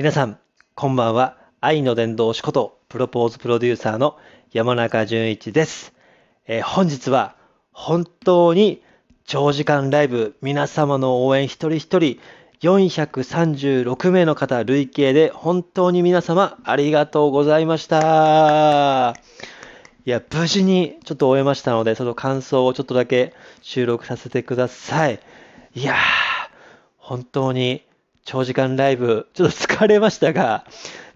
皆さん、こんばんは。愛の伝道師こと、プロポーズプロデューサーの山中淳一です。えー本日は、本当に長時間ライブ、皆様の応援一人一人、436名の方累計で本当に皆様ありがとうございました。いや、無事にちょっと終えましたので、その感想をちょっとだけ収録させてください。いやー、本当に長時間ライブ、ちょっと疲れましたが、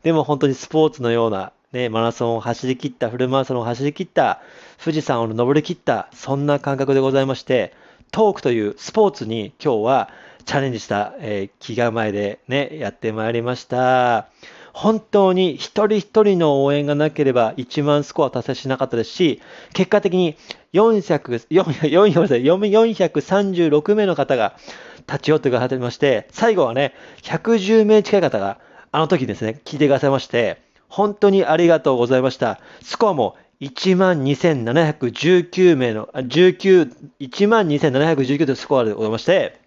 でも本当にスポーツのような、ね、マラソンを走り切った、フルマラソンを走り切った、富士山を登り切った、そんな感覚でございまして、トークというスポーツに今日はチャレンジした、えー気構えでね、やってまいりました。本当に一人一人の応援がなければ1万スコア達成しなかったですし、結果的に400 4 436名の方が立ち寄ってくださってまして、最後はね、110名近い方があの時ですね、聞いてくださいまして、本当にありがとうございました。スコアも12,719名の、19、12,719というスコアでございまして、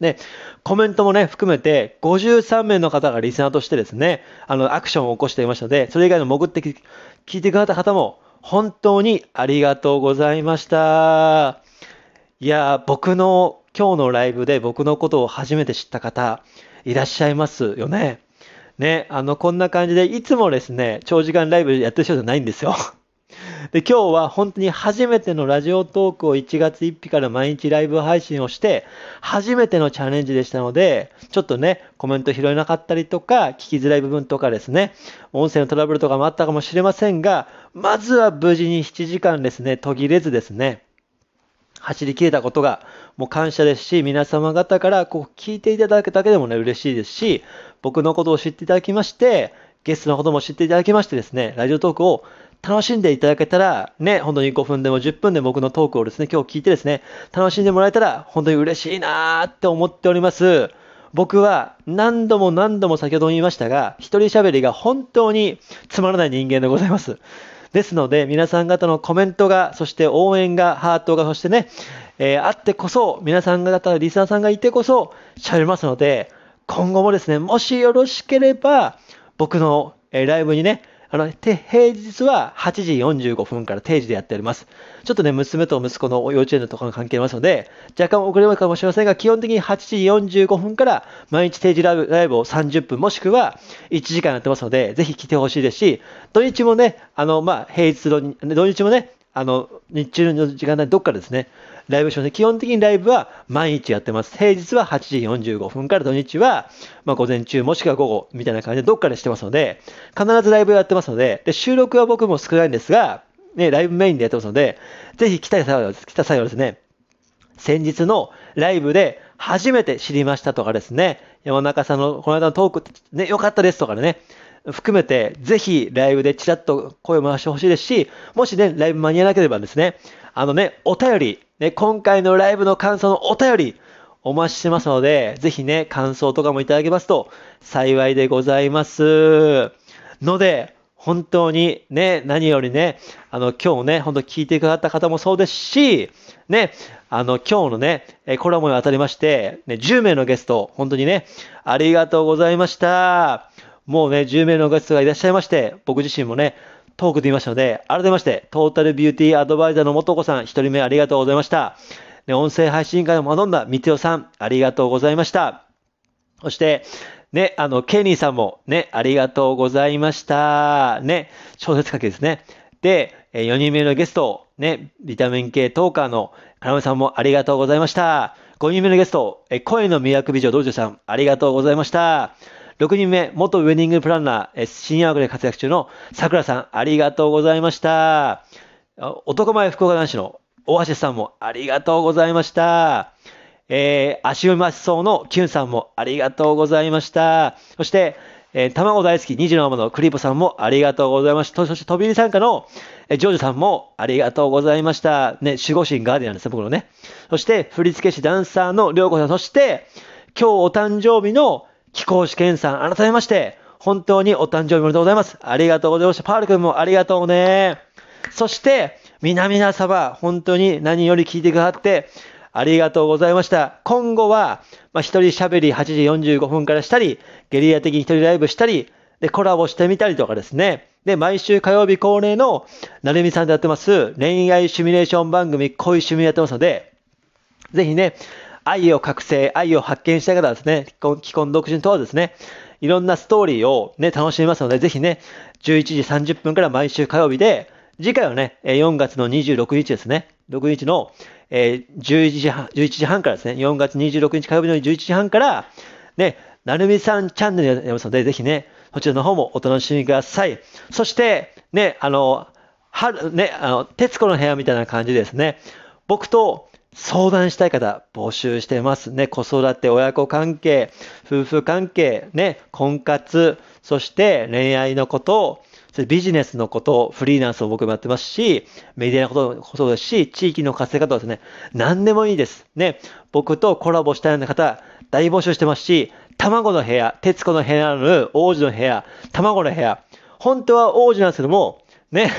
で、コメントもね、含めて53名の方がリスナーとしてですね、あの、アクションを起こしていましたので、それ以外の潜って聞いてくださった方も、本当にありがとうございました。いや、僕の今日のライブで僕のことを初めて知った方、いらっしゃいますよね。ね、あの、こんな感じで、いつもですね、長時間ライブやってる人じゃないんですよ。で、今日は本当に初めてのラジオトークを1月1日から毎日ライブ配信をして、初めてのチャレンジでしたので、ちょっとね、コメント拾えなかったりとか、聞きづらい部分とかですね、音声のトラブルとかもあったかもしれませんが、まずは無事に7時間ですね、途切れずですね、走り切れたことがもう感謝ですし、皆様方からこう聞いていただくだけでもね、嬉しいですし、僕のことを知っていただきまして、ゲストのことも知っていただきましてですね、ラジオトークを楽しんでいただけたら、ね、本当に5分でも10分で僕のトークをですね、今日聞いてですね、楽しんでもらえたら、本当に嬉しいなーって思っております。僕は何度も何度も先ほども言いましたが、一人喋りが本当につまらない人間でございます。ですので、皆さん方のコメントが、そして応援が、ハートが、そしてね、えーあってこそ、皆さん方、リスナーさんがいてこそ、喋れますので、今後もですね、もしよろしければ、僕の、えーライブにね、あの、て平日は8時45分から定時でやっております。ちょっとね、娘と息子の幼稚園のところ関係ありますので、若干遅れるかもしれませんが、基本的に8時45分から毎日定時ライブライブを30分もしくは1時間やってますので、ぜひ来てほしいですし、土日もね、あの、まあ、平日の、土日もね、あの、日中の時間帯どっかでですね、ライブしますね。基本的にライブは毎日やってます。平日は8時45分から土日は、まあ、午前中もしくは午後みたいな感じでどっかでしてますので、必ずライブやってますので、で、収録は僕も少ないんですが、ね、ライブメインでやってますので、ぜひ来た際は、来た際はですね、先日のライブで初めて知りましたとかですね、山中さんのこの間のトーク、ね、良かったですとかね、含めて、ぜひライブでチラッと声を回してほしいですし、もしね、ライブ間に合わなければですね、あのね、お便り、ね、今回のライブの感想のお便り、お待ちしてますので、ぜひね、感想とかもいただけますと幸いでございます。ので、本当にね、何よりね、あの、今日ね、本当聞いてくださった方もそうですし、ね、あの、今日のね、コラボに当たりまして、ね、10名のゲスト、本当にね、ありがとうございました。もうね、10名のゲストがいらっしゃいまして、僕自身もね、トークで言いましたので、改めまして、トータルビューティーアドバイザーの元子さん、一人目ありがとうございました。ね、音声配信会を学んだみておさん、ありがとうございました。そして、ね、あの、ケニーさんもね、ありがとうございました。ね、小説書きですね。で、4人目のゲスト、ね、ビタミン系トーカーの金目さんもありがとうございました。5人目のゲスト、え声の魅惑美女道女さん、ありがとうございました。6人目、元ウェディングプランナー、え新薬で活躍中の桜さん、ありがとうございました。男前福岡男子の大橋さんもありがとうございました。えー、足読みましそうのキュンさんもありがとうございました。そして、えー、卵大好き2児のママのクリーポさんもありがとうございました。そして、飛び入り参加の、えージョージさんもありがとうございました。ね、守護神ガーディアンですね、僕のね。そして、振付師ダンサーのりょうこさん、そして、今日お誕生日の貴公子健さん、改めまして、本当にお誕生日おめでとうございます。ありがとうございました。パール君もありがとうね。そして、皆々様、本当に何より聞いてくださって、ありがとうございました。今後は、まあ、一人喋り8時45分からしたり、ゲリラ的に一人ライブしたり、で、コラボしてみたりとかですね。で、毎週火曜日恒例の、なるみさんでやってます、恋愛シミュレーション番組、恋趣味やってますので、ぜひね、愛を覚醒、愛を発見したい方はですね、既婚独身とはですね、いろんなストーリーをね、楽しみますので、ぜひね、11時30分から毎週火曜日で、次回はね、4月の26日ですね、6日の、えー、11時半、11時半からですね、4月26日火曜日の11時半から、ね、なるみさんチャンネルやりますので、ぜひね、そちらの方もお楽しみください。そして、ね、あの、春、ね、あの、徹子の部屋みたいな感じですね。僕と相談したい方募集してますね。子育て、親子関係、夫婦関係、ね、婚活、そして恋愛のことを、ビジネスのこと、フリーランスを僕もやってますし、メディアのこともそうですし、地域の活性化とかですね、何でもいいです。ね、僕とコラボしたような方、大募集してますし、卵の部屋、徹子の部屋のある王子の部屋、卵の部屋、本当は王子なんですけども、ね、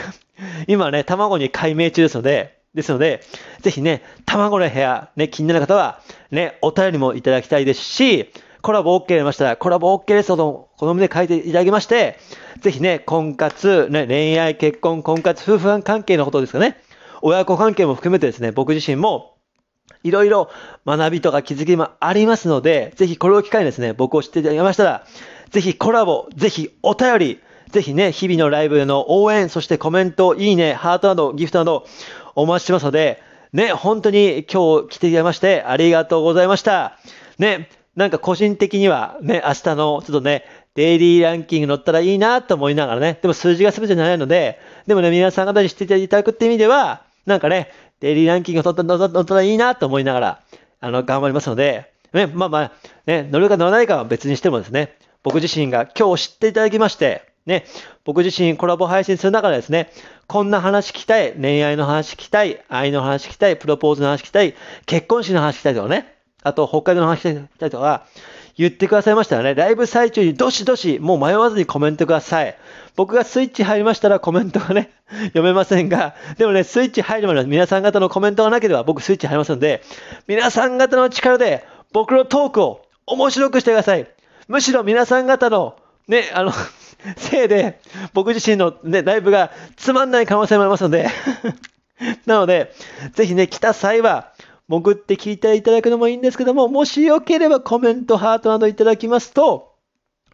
今ね、卵に改名中ですので、ですので、ぜひね、卵の部屋、ね、気になる方は、ね、お便りもいただきたいですし、コラボ OK ありましたら、コラボ OK ですと、この旨書いていただきまして、ぜひね、婚活、ね、恋愛、結婚、婚活、夫婦関係のことですかね。親子関係も含めてですね、僕自身も、いろいろ学びとか気づきもありますので、ぜひこれを機会にですね、僕を知っていただきましたら、ぜひコラボ、ぜひお便り、ぜひね、日々のライブへの応援、そしてコメント、いいね、ハートなど、ギフトなど、お待ちしてますので、ね、本当に今日来ていただきまして、ありがとうございました。ね、なんか個人的にはね、明日のちょっとね、デイリーランキング乗ったらいいなと思いながらね、でも数字が全てじゃないので、でもね、皆さん方に知っていただくって意味では、なんかね、デイリーランキング乗った乗ったらいいなと思いながら、あの、頑張りますので、ね、まあまあ、ね、乗るか乗らないかは別にしてもですね、僕自身が今日知っていただきまして、ね、僕自身コラボ配信する中でですね、こんな話聞きたい、恋愛の話聞きたい、愛の話聞きたい、プロポーズの話聞きたい、結婚式の話聞きたいとかね、あと、北海道の話したりとか、言ってくださいましたらね、ライブ最中にどしどし、もう迷わずにコメントください。僕がスイッチ入りましたらコメントがね、読めませんが、でもね、スイッチ入るまで皆さん方のコメントがなければ僕スイッチ入りますので、皆さん方の力で僕のトークを面白くしてください。むしろ皆さん方の、ね、あのせいで、僕自身のね、ライブがつまんない可能性もありますので。なので、ぜひね、来た際は、潜って聞いていただくのもいいんですけども、もしよければコメント、ハートなどいただきますと、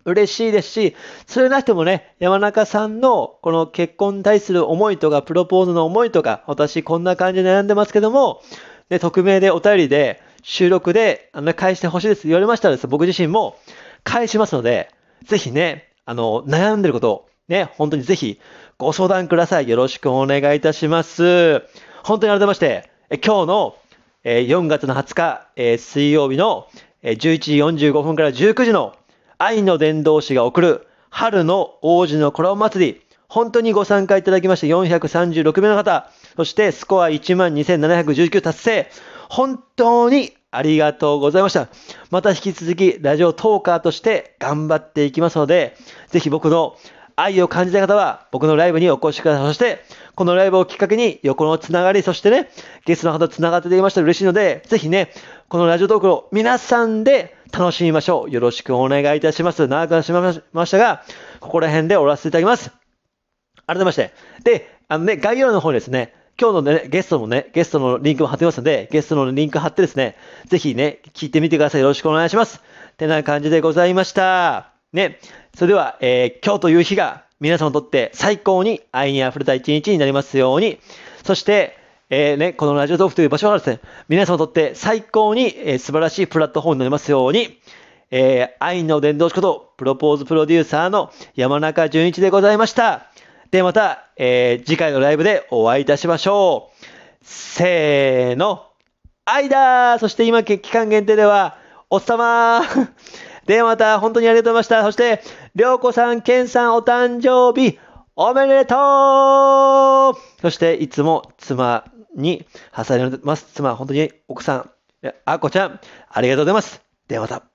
嬉しいですし、それなくてもね、山中さんのこの結婚に対する思いとか、プロポーズの思いとか、私こんな感じで悩んでますけども、ね、匿名でお便りで、収録で、あの、返してほしいです言われましたらです、僕自身も返しますので、ぜひね、あの、悩んでることを、ね、本当にぜひご相談ください。よろしくお願いいたします。本当に改めまして、え今日のえ4月の20日、え水曜日のえ11時45分から19時の愛の伝道師が送る春の王子のコラボ祭り、本当にご参加いただきまして436名の方、そしてスコア12,719達成、本当にありがとうございました。また引き続きラジオトーカーとして頑張っていきますので、ぜひ僕の愛を感じた方は僕のライブにお越しください。そして、このライブをきっかけに横のつながり、そしてね、ゲストの方とつながっていましたら嬉しいので、ぜひね、このラジオトークを皆さんで楽しみましょう。よろしくお願いいたします。長くなってしまいましたが、ここら辺で終わらせていただきます。改めまして。で、あのね、概要欄の方にですね、今日のね、ゲストもね、ゲストのリンクも貼ってますので、ゲストのリンク貼ってですね、ぜひね、聞いてみてください。よろしくお願いします。てな感じでございました。ね、それでは、えー、今日という日が皆様にとって最高に愛に溢れた一日になりますように、そして、えー、ね、このラジオトークという場所がですね、皆様にとって最高に、えー、素晴らしいプラットフォームになりますように、えー、愛の伝道師こと、プロポーズプロデューサーの山中淳一でございました。で、また、えー、次回のライブでお会いいたしましょう。せーの。愛だそして今、期間限定では、おっさまー でまた、本当にありがとうございました。そして、りょうこさん、けんさん、お誕生日、おめでとうそして、いつも妻に挟まれます。妻、本当に奥さん、あこちゃん、ありがとうございます。ではまた。